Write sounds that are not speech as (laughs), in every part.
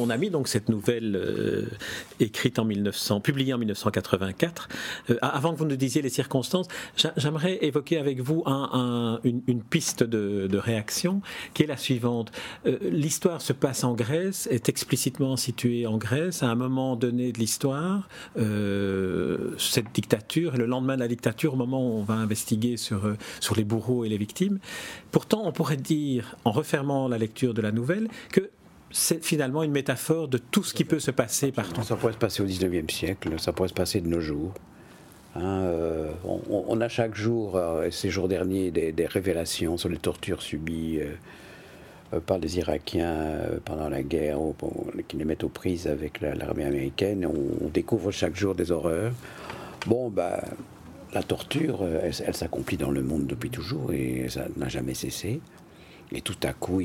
On a mis donc cette nouvelle euh, écrite en 1900, publiée en 1984. Euh, avant que vous nous disiez les circonstances, j'aimerais évoquer avec vous une, piste de, réaction qui est la suivante. Euh, l'histoire se passe en Grèce, est explicitement située en Grèce. À un moment donné de l'histoire, cette dictature, le lendemain de la dictature, au moment où on va investiguer sur, sur les bourreaux et les victimes. Pourtant, on pourrait dire, en refermant la lecture de la nouvelle, que c'est finalement une métaphore de tout ce qui peut se passer partout. Ça pourrait se passer au 19e siècle, ça pourrait se passer de nos jours. Hein, euh, on, a chaque jour, euh, ces jours derniers, des, révélations sur les tortures subies euh, par les Irakiens pendant la guerre, qui les mettent aux prises avec l'armée américaine. On, découvre chaque jour des horreurs. Bon, bah, la torture, elle s'accomplit dans le monde depuis toujours et ça n'a jamais cessé. Et tout à coup,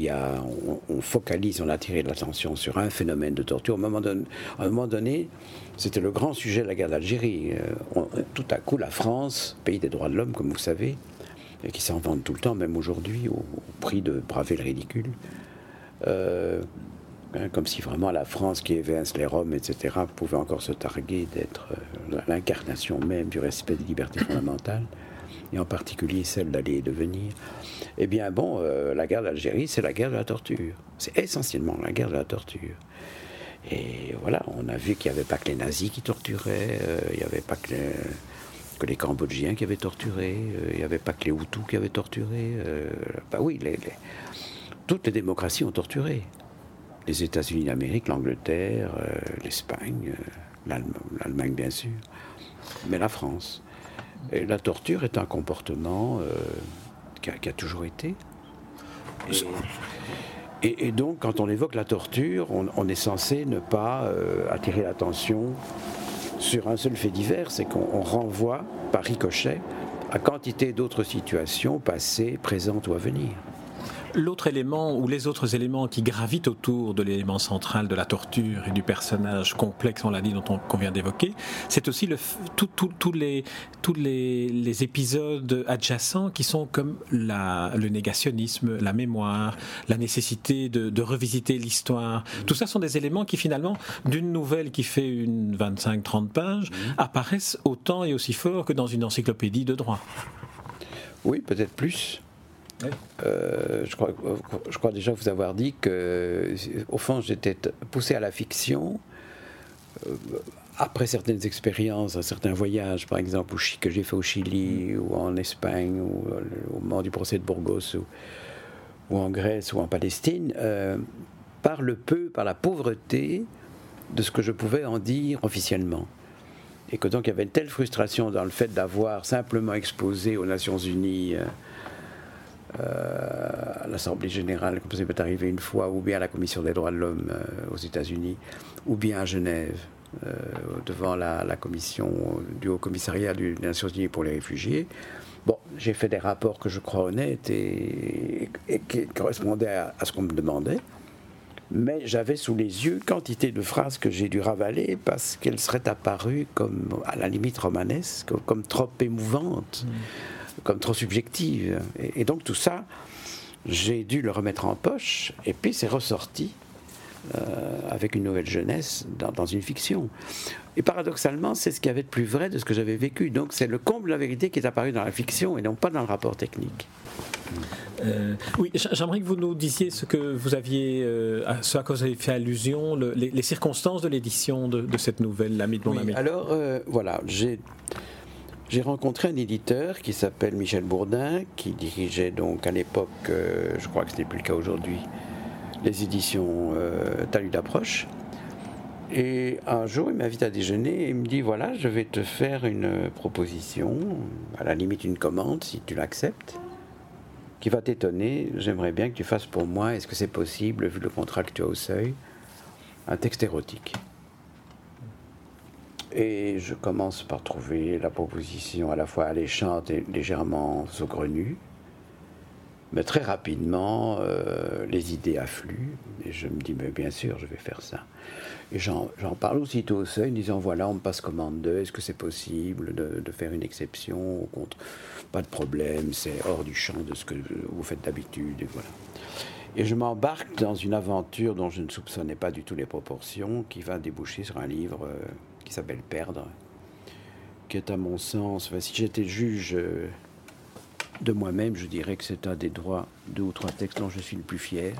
on, focalise, on a attiré l'attention sur un phénomène de torture. à un moment donné, c'était le grand sujet de la guerre d'Algérie. Euh, tout à coup, la France, pays des droits de l'homme, comme vous savez, et qui s'en vante tout le temps, même aujourd'hui, au, prix de braver le ridicule. Euh, hein, comme si vraiment la France qui évince les Roms, etc., pouvait encore se targuer d'être euh, l'incarnation même du respect des libertés fondamentales et en particulier celle d'aller et de venir, eh bien bon, euh, la guerre d'Algérie, c'est la guerre de la torture. C'est essentiellement la guerre de la torture. Et voilà, on a vu qu'il n'y avait pas que les nazis qui torturaient, euh, il n'y avait pas que les, Cambodgiens qui avaient torturé, euh, il n'y avait pas que les Hutus qui avaient torturé. bah oui, toutes les démocraties ont torturé. Les États-Unis d'Amérique, l'Angleterre, l'Espagne, l'Allemagne bien sûr, mais la France. La torture est un comportement euh, qui, a, toujours été. Et, donc, quand on évoque la torture, on, est censé ne pas euh, attirer l'attention sur un seul fait divers, c'est qu'on renvoie par ricochet à quantité d'autres situations passées, présentes ou à venir. L'autre élément ou les autres éléments qui gravitent autour de l'élément central de la torture et du personnage complexe, on l'a dit, dont on, qu'on vient d'évoquer, c'est aussi le, tous les, tous les, épisodes adjacents qui sont comme la, le négationnisme, la mémoire, la nécessité de, revisiter l'histoire. Tout ça sont des éléments qui finalement, d'une nouvelle qui fait une 25-30 pages, mmh. apparaissent autant et aussi fort que dans une encyclopédie de droit. Oui, peut-être plus. Euh, je, crois, déjà vous avoir dit que, au fond, j'étais poussé à la fiction euh, après certaines expériences, certains voyages, par exemple, que j'ai fait au Chili ou en Espagne ou euh, au moment du procès de Burgos ou, en Grèce ou en Palestine, par le peu, par la pauvreté de ce que je pouvais en dire officiellement. Et que donc il y avait une telle frustration dans le fait d'avoir simplement exposé aux Nations Unies à l'Assemblée générale, comme ça peut arriver une fois, ou bien à la Commission des droits de l'homme euh, aux États-Unis, ou bien à Genève, euh, devant la, commission du Haut Commissariat des Nations Unies pour les réfugiés. Bon, j'ai fait des rapports que je crois honnêtes et, qui correspondaient à, ce qu'on me demandait. Mais j'avais sous les yeux quantité de phrases que j'ai dû ravaler parce qu'elles seraient apparues comme, à la limite romanesque, comme, trop émouvantes. Mmh comme trop subjective. Et, donc tout ça, j'ai dû le remettre en poche, et puis c'est ressorti euh, avec une nouvelle jeunesse dans, une fiction. Et paradoxalement, c'est ce qu'il y avait de plus vrai de ce que j'avais vécu. Donc c'est le comble de la vérité qui est apparu dans la fiction et non pas dans le rapport technique. Euh, oui, j'aimerais que vous nous disiez ce que vous aviez, euh, ce à quoi vous avez fait allusion, les, circonstances de l'édition de, cette nouvelle, L'ami de mon ami. Alors voilà, j'ai j'ai rencontré un éditeur qui s'appelle Michel Bourdin, qui dirigeait donc à l'époque, euh, je crois que ce n'est plus le cas aujourd'hui, les éditions euh, Talus d'approche. Et un jour, il m'invite à déjeuner et il me dit voilà, je vais te faire une proposition, à la limite une commande, si tu l'acceptes, qui va t'étonner. J'aimerais bien que tu fasses pour moi, est-ce que c'est possible, vu le contrat que tu as au seuil, un texte érotique. Et je commence par trouver la proposition à la fois alléchante et légèrement saugrenue. Mais très rapidement, euh, les idées affluent. Et je me dis, mais bien sûr, je vais faire ça. Et j'en parle aussitôt au seuil, en disant, voilà, on me passe commande d'eux, est-ce que c'est possible de, faire une exception contre Pas de problème, c'est hors du champ de ce que vous faites d'habitude. Et voilà. Et je m'embarque dans une aventure dont je ne soupçonnais pas du tout les proportions, qui va déboucher sur un livre euh, qui s'appelle Perdre, qui est à mon sens, si j'étais juge euh, de moi-même, je dirais que c'est un des droits, deux ou trois textes dont je suis le plus fier.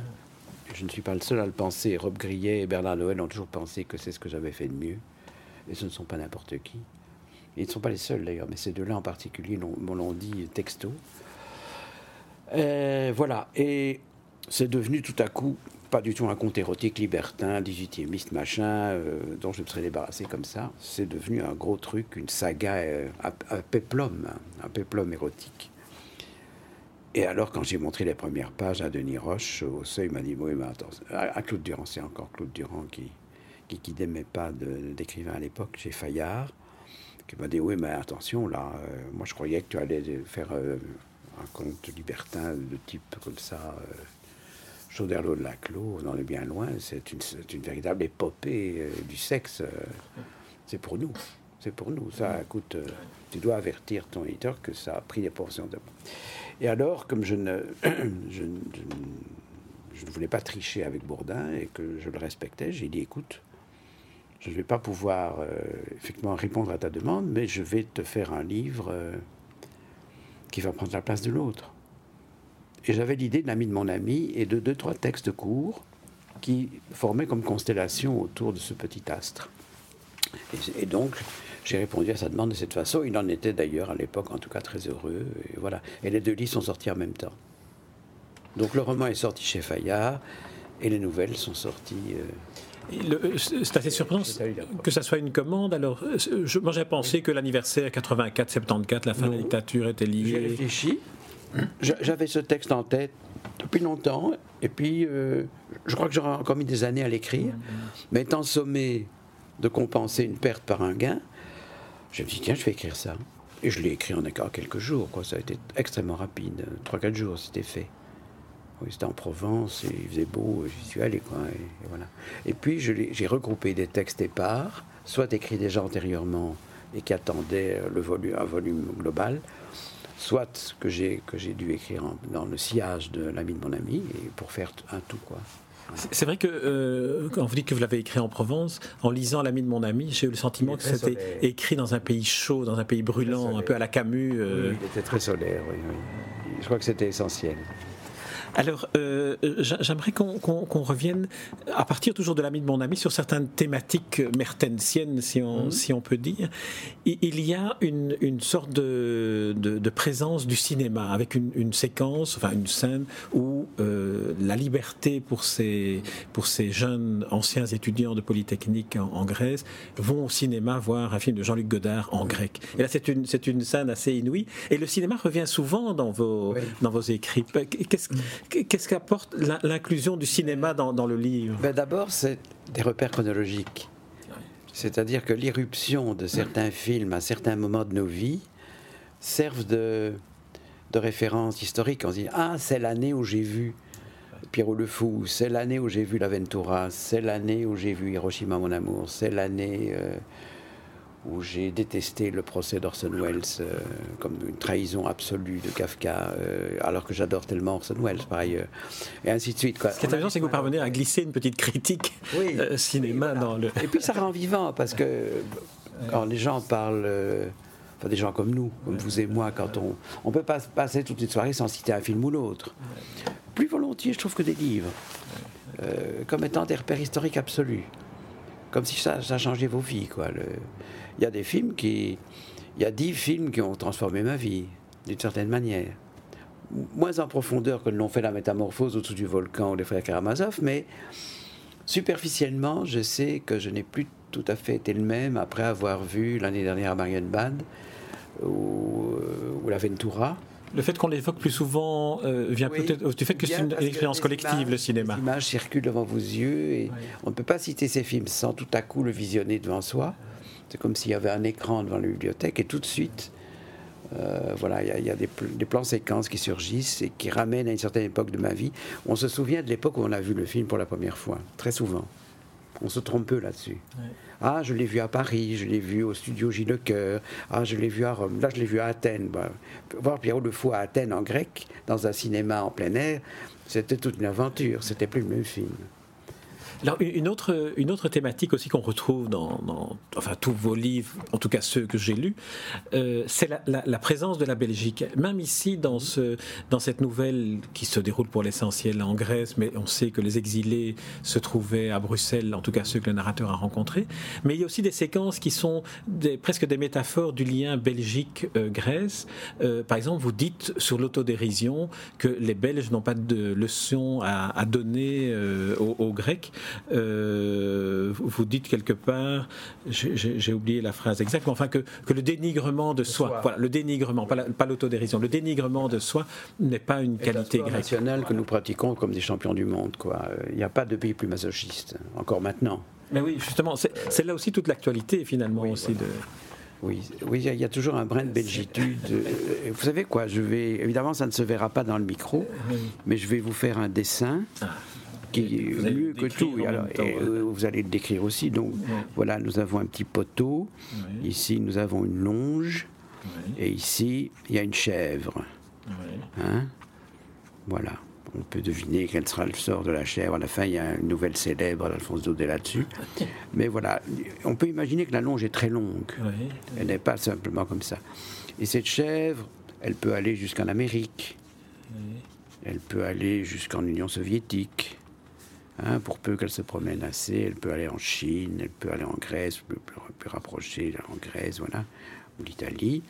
Je ne suis pas le seul à le penser. Rob Grillet et Bernard Noël ont toujours pensé que c'est ce que j'avais fait de mieux. Et ce ne sont pas n'importe qui. Ils ne sont pas les seuls d'ailleurs, mais ces deux-là en particulier m'ont l'ont dit texto. Euh, voilà. Et c'est devenu tout à coup pas du tout un conte érotique libertin, 18e machin, euh, dont je me serais débarrassé comme ça. C'est devenu un gros truc, une saga, euh, un, péplum, un péplum érotique. Et alors, quand j'ai montré les premières pages à Denis Roche, au seuil, il m'a dit Oui, mais attends, à, Claude Durand, c'est encore Claude Durand qui, qui, qui n'aimait pas d'écrivain à l'époque, chez Fayard, qui m'a dit Oui, mais attention, là, euh, moi je croyais que tu allais faire un conte libertin de type comme ça. Chauderlot de la Clos, on en est bien loin, c'est une, véritable épopée euh, du sexe. Euh, c'est pour nous. C'est pour nous. Ça coûte. Euh, tu dois avertir ton éditeur que ça a pris des portions de. Et alors, comme (clears throat) je ne, je, ne voulais pas tricher avec Bourdin et que je le respectais, j'ai dit écoute, je ne vais pas pouvoir effectivement répondre à ta demande, mais je vais te faire un livre qui va prendre la place de l'autre. Et j'avais l'idée de l'ami de mon ami et de deux, trois textes courts qui formaient comme constellation autour de ce petit astre. Et, donc, j'ai répondu à sa demande de cette façon. Il en était d'ailleurs à l'époque, en tout cas, très heureux. Et voilà. Et les deux livres sont sortis en même temps. Donc le roman est sorti chez Fayard et les nouvelles sont sorties. Euh, euh, c'est assez surprenant que ça soit une commande. Alors, euh, je, moi, j'ai pensé que l'anniversaire 84-74, la fin de la dictature, était lié. J'ai réfléchi. J'avais ce texte en tête depuis longtemps, et puis euh, je crois que j'aurais encore mis des années à l'écrire, mais étant sommé de compenser une perte par un gain, je me suis dit, tiens, je vais écrire ça. Et je l'ai écrit en quelques jours, quoi. ça a été extrêmement rapide, 3-4 jours, c'était fait. Oui, c'était en Provence, et il faisait beau, j'y suis allé, quoi, et, voilà. Et puis j'ai regroupé des textes épars, soit écrits déjà antérieurement et qui attendaient le volume, un volume global, soit que j'ai que j'ai dû écrire dans le sillage de l'ami de mon ami et pour faire un tout quoi. C'est vrai que euh, quand vous dites que vous l'avez écrit en Provence, en lisant l'ami de mon ami, j'ai eu le sentiment que c'était écrit dans un pays chaud, dans un pays brûlant, un peu à la Camus. Euh. il était très solaire, oui, oui. Je crois que c'était essentiel. Alors, euh, j'aimerais qu'on revienne, à partir toujours de l'ami de mon ami, sur certaines thématiques mertensiennes, si on, mhm. si on peut dire. Il y a une, une sorte de, de, présence du cinéma, avec une, une, séquence, enfin une scène où euh, la liberté pour ces, pour ces jeunes anciens étudiants de Polytechnique en, Grèce vont au cinéma voir un film de Jean-Luc Godard en grec. Et là, c'est une, une scène assez inouïe. Et le cinéma revient souvent dans vos, dans vos écrits. Qu'est-ce Qu'est-ce qu'apporte l'inclusion du cinéma dans, le livre? Ben D'abord, c'est des repères chronologiques. C'est-à-dire que l'irruption de certains (clears throat) films à certains moments de nos vies servent de, de référence historique. On se dit Ah, c'est l'année où j'ai vu Pierrot le Fou, c'est l'année où j'ai vu l'Aventura, c'est l'année où j'ai vu Hiroshima, mon amour, c'est l'année. Euh, où j'ai détesté le procès d'Orson Welles euh, comme une trahison absolue de Kafka, euh, alors que j'adore tellement Orson Welles par ailleurs, et ainsi de suite. Quoi. Ce qui est amusant, c'est que vous parvenez à glisser une petite critique euh, cinéma dans le. Et puis ça rend vivant, parce que quand les gens parlent. Enfin, des gens comme nous, comme vous et moi, quand on on peut pas passer toute une soirée sans citer un film ou l'autre. Plus volontiers, je trouve que des livres, comme étant des repères historiques absolus, comme si ça, changeait vos vies, quoi. Il y a des films qui. Il y a dix films qui ont transformé ma vie, d'une certaine manière. Moins en profondeur que l'ont fait la métamorphose au-dessous du volcan ou les frères Karamazov, mais superficiellement, je sais que je n'ai plus tout à fait été le même après avoir vu l'année dernière Marienbad ou, ou La Ventura. Le fait qu'on l'évoque plus souvent euh, vient peut-être du fait que c'est une expérience collective, le cinéma. L'image circule devant vos yeux et on ne peut pas citer ces films sans tout à coup le visionner devant soi. C'est comme s'il y avait un écran devant la bibliothèque et tout de suite, euh, voilà, il y a, des, plans séquences qui surgissent et qui ramènent à une certaine époque de ma vie. On se souvient de l'époque où on a vu le film pour la première fois, très souvent. On se trompe peu là-dessus. Ah, je l'ai vu à Paris, je l'ai vu au studio Gilles Lecoeur, ah, je l'ai vu à Rome, là je l'ai vu à Athènes. Bah, voir Pierrot Le Fou à Athènes en grec, dans un cinéma en plein air, c'était toute une aventure, c'était plus le même film. Alors, une autre, une autre thématique aussi qu'on retrouve dans, enfin, tous vos livres, en tout cas ceux que j'ai lus, euh, c'est la, présence de la Belgique. Même ici, dans, ce, dans cette nouvelle qui se déroule pour l'essentiel en Grèce, mais on sait que les exilés se trouvaient à Bruxelles, en tout cas ceux que le narrateur a rencontrés. Mais il y a aussi des séquences qui sont des, presque des métaphores du lien Belgique-Grèce. Euh, par exemple, vous dites sur l'autodérision que les Belges n'ont pas de leçons à, donner euh, aux, aux Grecs. Euh, vous dites quelque part, j'ai oublié la phrase exacte, mais enfin que, que le dénigrement de soi, voilà, le dénigrement, pas l'autodérision, le dénigrement de soi n'est pas une qualité grecque. nationale que nous pratiquons comme des champions du monde. Quoi. Il n'y a pas de pays plus masochiste, encore maintenant. Mais oui, justement, c'est là aussi toute l'actualité finalement aussi de. Oui, oui, il y a toujours un brin de belgitude. (laughs) Vous savez quoi Je vais évidemment, ça ne se verra pas dans le micro, mais je vais vous faire un dessin. Ah qui est mieux que tout. Euh, vous allez le décrire aussi. Donc voilà, nous avons un petit poteau. Ici, nous avons une longe. Et ici, il y a une chèvre. Hein? Voilà. On peut deviner quel sera le sort de la chèvre. À la fin, il y a une nouvelle célèbre d'Alphonse Daudet là-dessus. (laughs) Mais voilà, on peut imaginer que la longe est très longue. Elle n'est pas simplement comme ça. Et cette chèvre, elle peut aller jusqu'en Amérique. Elle peut aller jusqu'en Union soviétique. Hein, pour peu qu'elle se promène assez, elle peut aller en Chine, elle peut aller en Grèce, elle peut, rapprocher en Grèce, voilà, ou l'Italie,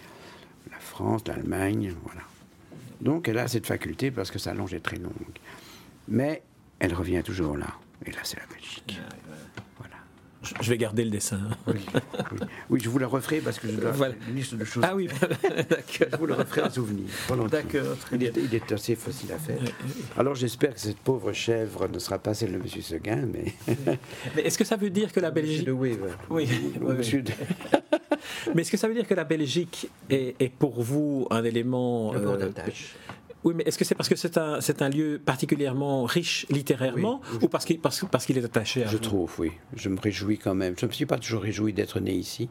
la France, l'Allemagne, voilà. Donc elle a cette faculté parce que sa longe est très longue. Mais elle revient toujours là. Et là, c'est la Belgique. Je vais garder le dessin. Oui, je vous le referai parce que je dois voilà. une liste de choses. Ah oui, (laughs) d'accord. Je vous le referai en souvenir. D'accord. Il, il, est assez facile à faire. Alors j'espère que cette pauvre chèvre ne sera pas celle de M. Seguin, mais. (laughs) mais est-ce que ça veut dire que la Belgique. Oui, oui. oui. (laughs) mais est-ce que ça veut dire que la Belgique est, est pour vous un élément. Euh, oui, mais est-ce que c'est parce que c'est un, c'est un lieu particulièrement riche littérairement ou parce qu'il, parce, parce qu'il est attaché à Je trouve, oui. Je me réjouis quand même. Je ne me suis pas toujours réjoui d'être né ici.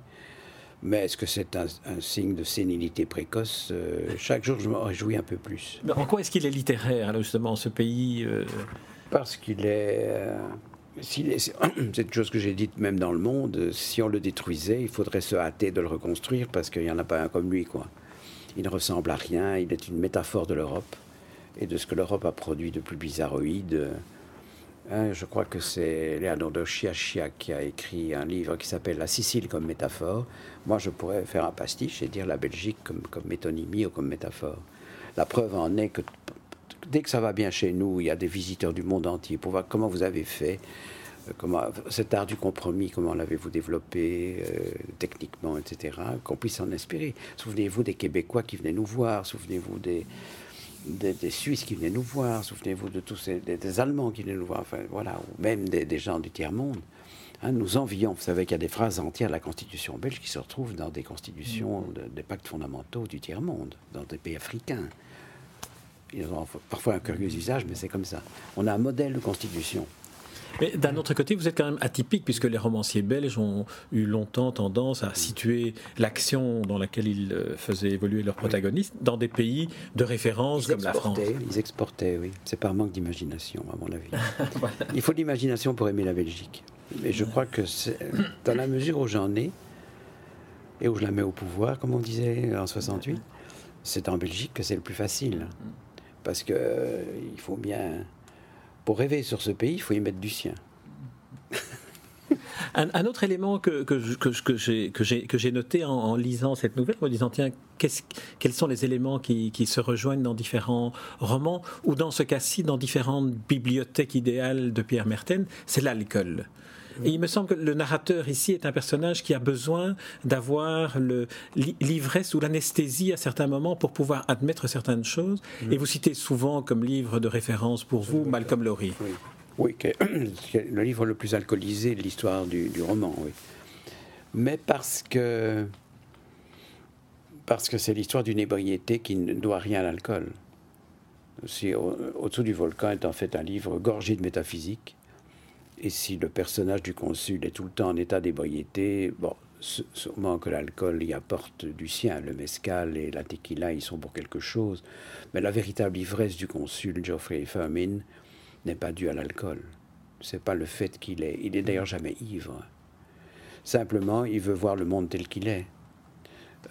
Mais est-ce que c'est un, signe de sénilité précoce euh, Chaque jour, je me réjouis un peu plus. Mais en quoi est-ce qu'il est littéraire, justement, ce pays euh? Parce qu'il est. Euh, (coughs) c'est une chose que j'ai dite même dans le monde. Si on le détruisait, il faudrait se hâter de le reconstruire parce qu'il n'y en a pas un comme lui, quoi. Il ne ressemble à rien, il est une métaphore de l'Europe et de ce que l'Europe a produit de plus bizarroïde. Hein, je crois que c'est Leonardo Sciascia qui a écrit un livre qui s'appelle La Sicile comme métaphore. Moi, je pourrais faire un pastiche et dire la Belgique comme, comme métonymie ou comme métaphore. La preuve en est que dès que ça va bien chez nous, il y a des visiteurs du monde entier pour voir comment vous avez fait comment, cet art du compromis, comment l'avez-vous développé euh, techniquement, etc., qu'on puisse en inspirer. Souvenez-vous des Québécois qui venaient nous voir, souvenez-vous des, des, Suisses qui venaient nous voir, souvenez-vous de tous ces, des, Allemands qui venaient nous voir, enfin, voilà, ou même des, gens du tiers-monde. Hein, nous envions, vous savez qu'il y a des phrases entières de la Constitution belge qui se retrouvent dans des constitutions, mmh. des pactes fondamentaux du tiers-monde, dans des pays africains. Ils ont parfois un curieux usage, mais c'est comme ça. On a un modèle de constitution mais d'un autre côté, vous êtes quand même atypique, puisque les romanciers belges ont eu longtemps tendance à situer l'action dans laquelle ils euh, faisaient évoluer leurs protagonistes dans des pays de référence comme la France. Ils exportaient, oui. C'est par manque d'imagination, à mon avis. (laughs) Il faut de l'imagination pour aimer la Belgique. Mais je crois que dans la mesure où j'en ai, et où je la mets au pouvoir, comme on disait en 68, c'est en Belgique que c'est le plus facile. Parce qu'il euh, il faut bien pour rêver sur ce pays, il faut y mettre du sien. (laughs) Un, autre élément que, que, que, j'ai noté en, lisant cette nouvelle, en me disant, tiens, quels sont les éléments qui, qui, se rejoignent dans différents romans, ou dans ce cas-ci, dans différentes bibliothèques idéales de Pierre Merten, c'est l'alcool. Et il me semble que le narrateur ici est un personnage qui a besoin d'avoir l'ivresse ou l'anesthésie à certains moments pour pouvoir admettre certaines choses. Et vous citez souvent comme livre de référence pour vous Malcolm Lowry. Oui, oui (clears throat) le livre le plus alcoolisé de l'histoire du, roman, oui. Mais parce que parce que c'est l'histoire d'une ébriété qui ne doit rien à l'alcool. Au-dessous du volcan est en fait un livre gorgé de métaphysique Et si le personnage du consul est tout le temps en état d'ébriété, bon, sûrement que l'alcool y apporte du sien. Le mescal et la tequila, ils sont pour quelque chose. Mais la véritable ivresse du consul Geoffrey Firmin n'est pas due à l'alcool. C'est pas le fait qu'il est. Il est d'ailleurs jamais ivre. Simplement, il veut voir le monde tel qu'il est.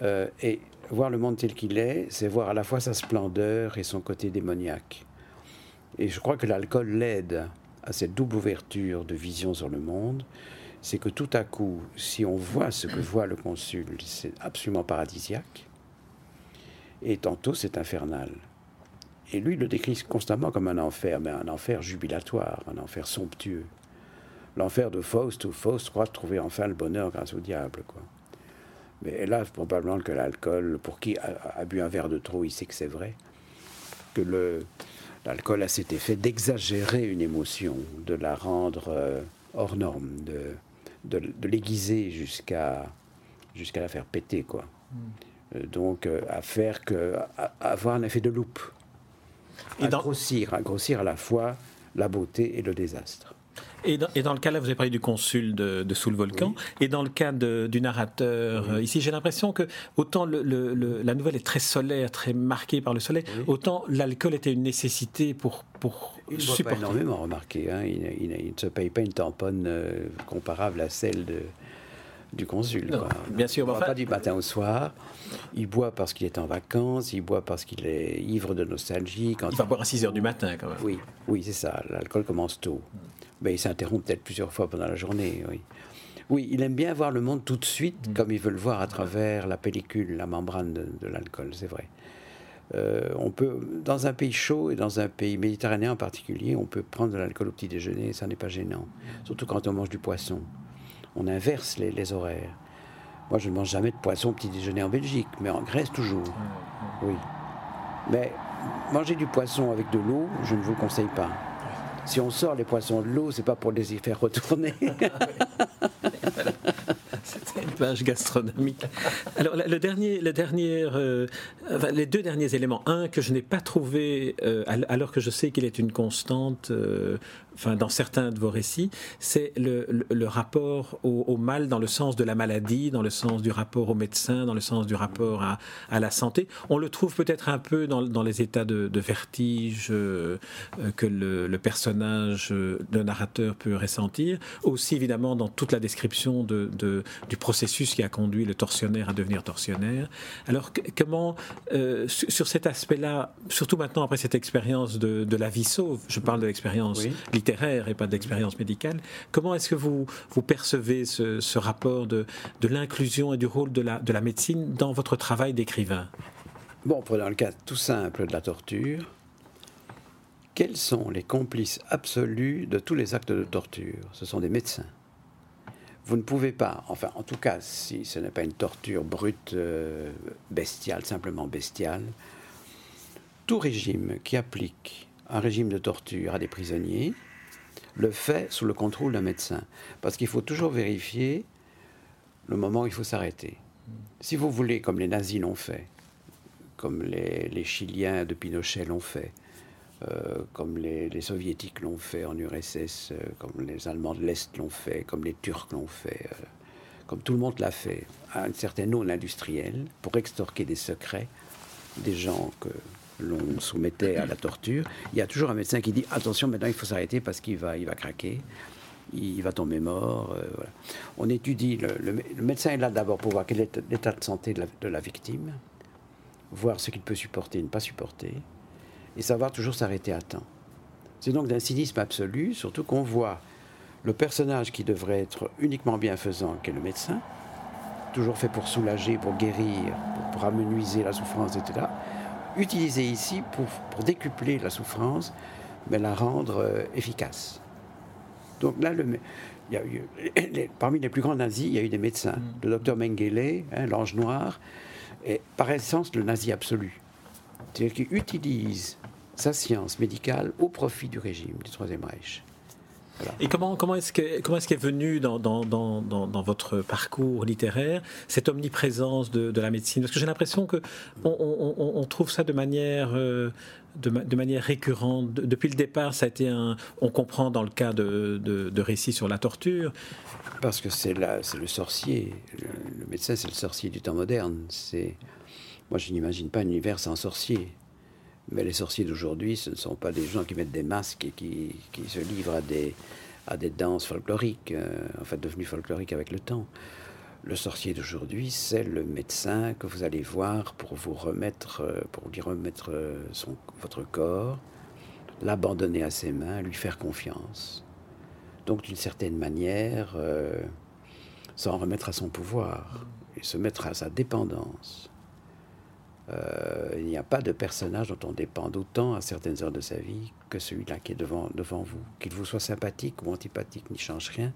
Euh, et voir le monde tel qu'il est, c'est voir à la fois sa splendeur et son côté démoniaque. Et je crois que l'alcool l'aide à cette double ouverture de vision sur le monde. C'est que tout à coup, si on voit ce que voit le consul, c'est absolument paradisiaque. Et tantôt, c'est infernal. Et lui, le décrit constamment comme un enfer, mais un enfer jubilatoire, un enfer somptueux. L'enfer de Faust, où Faust croit trouver enfin le bonheur grâce au diable. Quoi. Mais hélas, probablement que l'alcool, pour qui a, bu un verre de trop, il sait que c'est vrai, que l'alcool a cet effet d'exagérer une émotion, de la rendre euh, hors norme, de, de, l'aiguiser jusqu'à jusqu'à la faire péter, quoi. Hmm. Euh, donc, euh, à faire que, avoir un effet de loupe, et à grossir, à grossir à la fois la beauté et le désastre. Et dans, le cas là, vous avez parlé du consul de, Sous le volcan, et dans le cas du narrateur, euh, ici j'ai l'impression que autant la nouvelle est très solaire, très marquée par le soleil, autant l'alcool était une nécessité pour, pour il supporter. Pas énormément remarqué, hein. il, ne se paye pas une tamponne euh, comparable à celle de, du consul. Bien sûr, il pas du matin au soir. Il boit parce qu'il est en vacances, il boit parce qu'il est ivre de nostalgie. Quand il va boire à 6 heures du matin, quand même. Oui, oui, c'est ça. L'alcool commence tôt. Ben, il s'interrompt peut-être plusieurs fois pendant la journée, oui. Oui, il aime bien voir le monde tout de suite, mm. comme il veut le voir à travers la pellicule, la membrane de, l'alcool, c'est vrai. Euh, on peut, dans un pays chaud et dans un pays méditerranéen en particulier, on peut prendre de l'alcool au petit déjeuner et ça n'est pas gênant. Surtout quand on mange du poisson. On inverse les, les, horaires. Moi, je ne mange jamais de poisson au petit déjeuner en Belgique, mais en Grèce toujours. Mm, mm. Oui. Mais manger du poisson avec de l'eau, je ne vous le conseille pas si on sort les poissons de l'eau, c'est pas pour les y faire retourner. (laughs) Une page gastronomique. Alors, le dernier, euh, les deux derniers éléments. Un que je n'ai pas trouvé, euh, alors que je sais qu'il est une constante, euh, enfin, dans certains de vos récits, c'est le, le, rapport au, mal dans le sens de la maladie, dans le sens du rapport au médecin, dans le sens du rapport à, à la santé. On le trouve peut-être un peu dans, dans, les états de, de vertige que le, le personnage, le narrateur peut ressentir. Aussi, évidemment, dans toute la description de, de du processus qui a conduit le tortionnaire à devenir tortionnaire. Alors comment, euh, sur, cet aspect-là, surtout maintenant après cette expérience de, la vie sauve, je parle de l'expérience littéraire et pas de l'expérience médicale, comment est-ce que vous, vous percevez ce, rapport de, de l'inclusion et du rôle de la, de la médecine dans votre travail d'écrivain? Bon, prenons le cas tout simple de la torture. Quels sont les complices absolus de tous les actes de torture? Ce sont des médecins. Vous ne pouvez pas, enfin en tout cas si ce n'est pas une torture brute, euh, bestiale, simplement bestiale, tout régime qui applique un régime de torture à des prisonniers le fait sous le contrôle d'un médecin. Parce qu'il faut toujours vérifier le moment où il faut s'arrêter. Si vous voulez, comme les nazis l'ont fait, comme les, Chiliens de Pinochet l'ont fait, euh, comme les, soviétiques l'ont fait en URSS, euh, comme les Allemands de l'Est l'ont fait, comme les Turcs l'ont fait, euh, comme tout le monde l'a fait, à une certaine eau industrielle, pour extorquer des secrets des gens que l'on soumettait à la torture. Il y a toujours un médecin qui dit attention, maintenant il faut s'arrêter parce qu'il va, il va craquer il va tomber mort. On étudie, le, médecin est là d'abord pour voir quel est l'état de santé de la victime, voir ce qu'il peut supporter et ne pas supporter, et savoir toujours s'arrêter à temps. C'est donc d'un cynisme absolu, surtout qu'on voit le personnage qui devrait être uniquement bienfaisant, qui est le médecin, toujours fait pour soulager, pour guérir, pour, amenuiser la souffrance, etc., utilisé ici pour, pour, décupler la souffrance, mais la rendre euh, efficace. Donc là, le, il y a eu, (coughs) parmi les plus grands nazis, il y a eu des médecins. Mm. Le docteur Mengele, hein, l'ange noir, est par essence le nazi absolu. C'est-à-dire qu'il utilise sa science médicale au profit du régime du Troisième Reich. Et comment, comment est-ce qu'est est venu dans, dans, dans, dans, votre parcours littéraire cette omniprésence de, de la médecine? Parce que j'ai l'impression qu'on on, on, trouve ça de manière, euh, de, de, manière récurrente. Depuis le départ, ça a été un. On comprend dans le cas de, de, récits sur la torture. Parce que c'est le sorcier. Le, le médecin, c'est le sorcier du temps moderne. Moi, je n'imagine pas un univers sans sorcier. Mais les sorciers d'aujourd'hui, ce ne sont pas des gens qui mettent des masques et qui, se livrent à des, à des danses folkloriques, euh, en fait devenues folkloriques avec le temps. Le sorcier d'aujourd'hui, c'est le médecin que vous allez voir pour vous remettre, euh, pour lui remettre euh, son, votre corps, l'abandonner à ses mains, lui faire confiance. Donc, d'une certaine manière, s'en remettre à son pouvoir et se mettre à sa dépendance. Euh, il n'y a pas de personnage dont on dépend autant à certaines heures de sa vie que celui-là qui est devant, devant vous. Qu'il vous soit sympathique ou antipathique n'y change rien.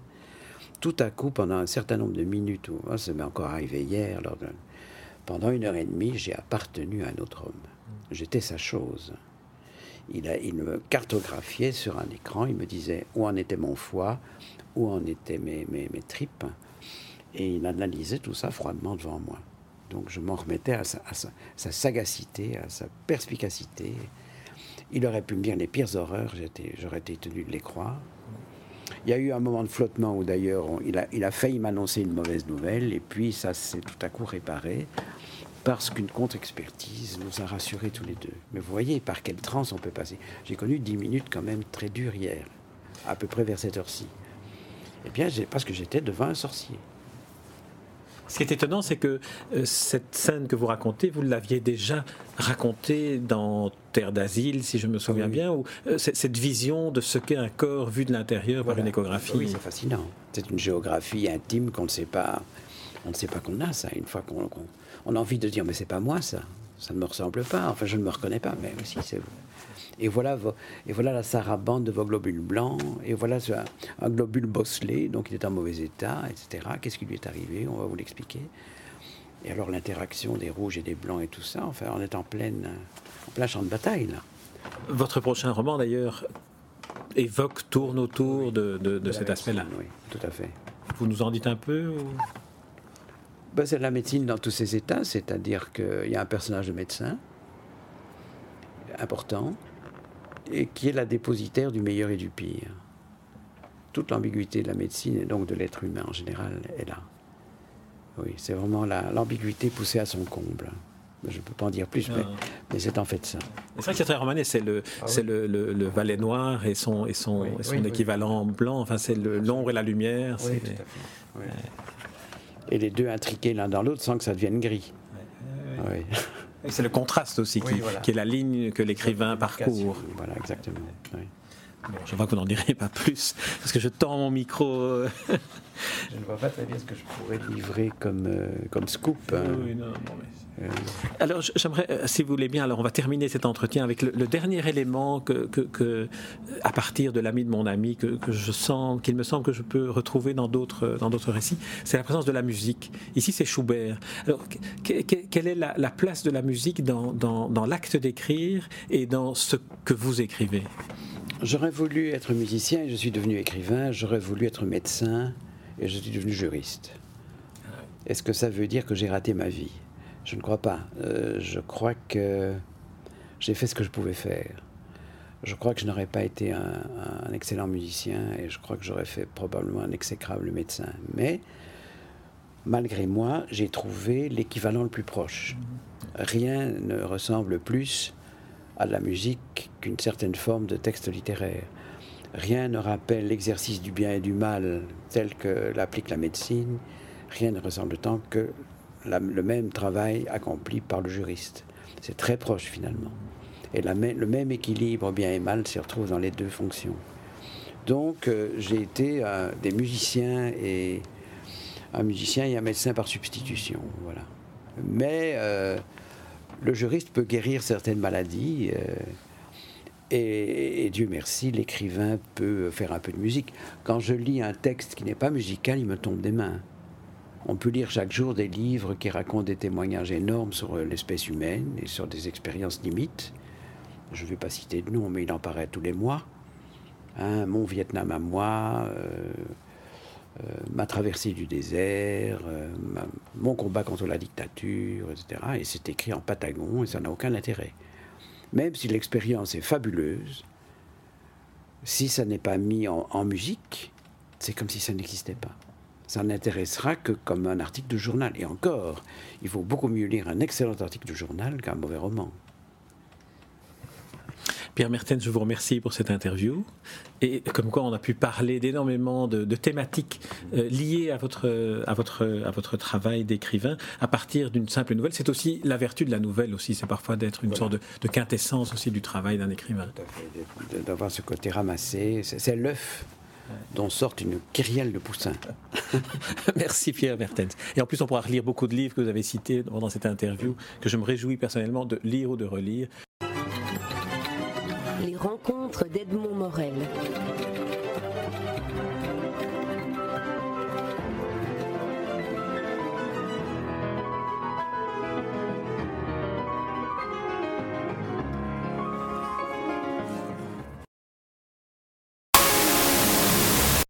Tout à coup, pendant un certain nombre de minutes, ou ça m'est encore arrivé hier, pendant une heure et demie, j'ai appartenu à un autre homme. J'étais sa chose. Il, a, me cartographiait sur un écran, il me disait où en était mon foie, où en étaient mes, mes tripes, et il analysait tout ça froidement devant moi. Donc je m'en remettais à sa, sagacité, à sa perspicacité. Il aurait pu me dire les pires horreurs, j'aurais été tenu de les croire. Il y a eu un moment de flottement où d'ailleurs il a, il a failli m'annoncer une mauvaise nouvelle et puis ça s'est tout à coup réparé parce qu'une contre-expertise nous a rassurés tous les deux. Mais vous voyez par quelle transe on peut passer. J'ai connu dix minutes quand même très dures hier, à peu près vers cette heure-ci. Eh bien, parce que j'étais devant un sorcier. Ce qui est étonnant, c'est que euh, cette scène que vous racontez, vous l'aviez déjà racontée dans Terre d'asile, si je me souviens bien, ou euh, cette vision de ce qu'est un corps vu de l'intérieur par une échographie. Oui, c'est fascinant. C'est une géographie intime qu'on ne sait pas. On ne sait pas qu'on a ça. Une fois qu'on on a envie de dire, mais c'est pas moi ça. Ça ne me ressemble pas. Enfin, je ne me reconnais pas. Mais aussi, c'est vous. Et voilà, et voilà la sarabande de vos globules blancs, et voilà un, globule bosselé, donc il est en mauvais état, etc. Qu'est-ce qui lui est arrivé? On va vous l'expliquer. Et alors l'interaction des rouges et des blancs et tout ça, enfin, on est en, pleine, en plein champ de bataille là. Votre prochain roman d'ailleurs évoque, tourne autour de, de, cet aspect-là. Oui, tout à fait. Vous nous en dites un peu ben, C'est la médecine dans tous ses états, c'est-à-dire qu'il y a un personnage de médecin important, et qui est la dépositaire du meilleur et du pire. Toute l'ambiguïté de la médecine et donc de l'être humain en général est là. Oui, c'est vraiment l'ambiguïté poussée à son comble. Je ne peux pas en dire plus, mais, ah. c'est en fait ça. C'est vrai que c'est très romanesque, c'est le, ah le, le, valet noir et son, et son, son équivalent blanc, enfin c'est l'ombre et la lumière. Oui, tout à fait. Et les deux intriqués l'un dans l'autre sans que ça devienne gris. Oui. C'est le contraste aussi qui, est la ligne que l'écrivain parcourt. Voilà, exactement. Je vois que vous n'en direz pas plus, parce que je tends mon micro. (laughs) je ne vois pas très bien ce que je pourrais livrer comme, euh, comme scoop. Hein. Oui, non, euh. Alors j'aimerais, euh, si vous voulez bien, alors on va terminer cet entretien avec le, dernier élément que, que, à partir de l'ami de mon ami, que, je sens, qu'il me semble que je peux retrouver dans d'autres, dans d'autres récits, c'est la présence de la musique. Ici c'est Schubert. Alors quelle est la, la, place de la musique dans, dans, dans l'acte d'écrire et dans ce que vous écrivez? J'aurais voulu être musicien et je suis devenu écrivain. J'aurais voulu être médecin et je suis devenu juriste. Est-ce que ça veut dire que j'ai raté ma vie? Je ne crois pas. Euh, je crois que j'ai fait ce que je pouvais faire. Je crois que je n'aurais pas été un, excellent musicien et je crois que j'aurais fait probablement un exécrable médecin. Mais malgré moi, j'ai trouvé l'équivalent le plus proche. Rien ne ressemble plus à la musique qu'une certaine forme de texte littéraire. Rien ne rappelle l'exercice du bien et du mal tel que l'applique la médecine. Rien ne ressemble tant que le même travail accompli par le juriste. C'est très proche finalement. Et le même équilibre bien et mal s'y retrouve dans les deux fonctions. Donc euh, j'ai été des musiciens et un musicien et un médecin par substitution. Voilà. Mais euh, le juriste peut guérir certaines maladies. Euh, et, Dieu merci, l'écrivain peut faire un peu de musique. Quand je lis un texte qui n'est pas musical, il me tombe des mains. On peut lire chaque jour des livres qui racontent des témoignages énormes sur l'espèce humaine et sur des expériences limites. Je ne vais pas citer de nom, mais il en paraît tous les mois. hein, mon Vietnam à moi, ma traversée du désert, mon combat contre la dictature, etc. Et c'est écrit en patagon et ça n'a aucun intérêt. Même si l'expérience est fabuleuse, si ça n'est pas mis en musique, c'est comme si ça n'existait pas ça n'intéressera que comme un article de journal. Et encore, il faut beaucoup mieux lire un excellent article de journal qu'un mauvais roman. Pierre Mertens, je vous remercie pour cette interview. Et comme quoi, on a pu parler d'énormément de, thématiques euh, liées à votre, à votre, à votre travail d'écrivain à partir d'une simple nouvelle. C'est aussi la vertu de la nouvelle aussi, c'est parfois d'être une sorte de, quintessence aussi du travail d'un écrivain. D'avoir ce côté ramassé, c'est l'œuf dont sort une kyrielle de poussins. (laughs) Merci Pierre Mertens. Et en plus, on pourra relire beaucoup de livres que vous avez cités pendant cette interview, que je me réjouis personnellement de lire ou de relire. Rencontres d'Edmond Morel.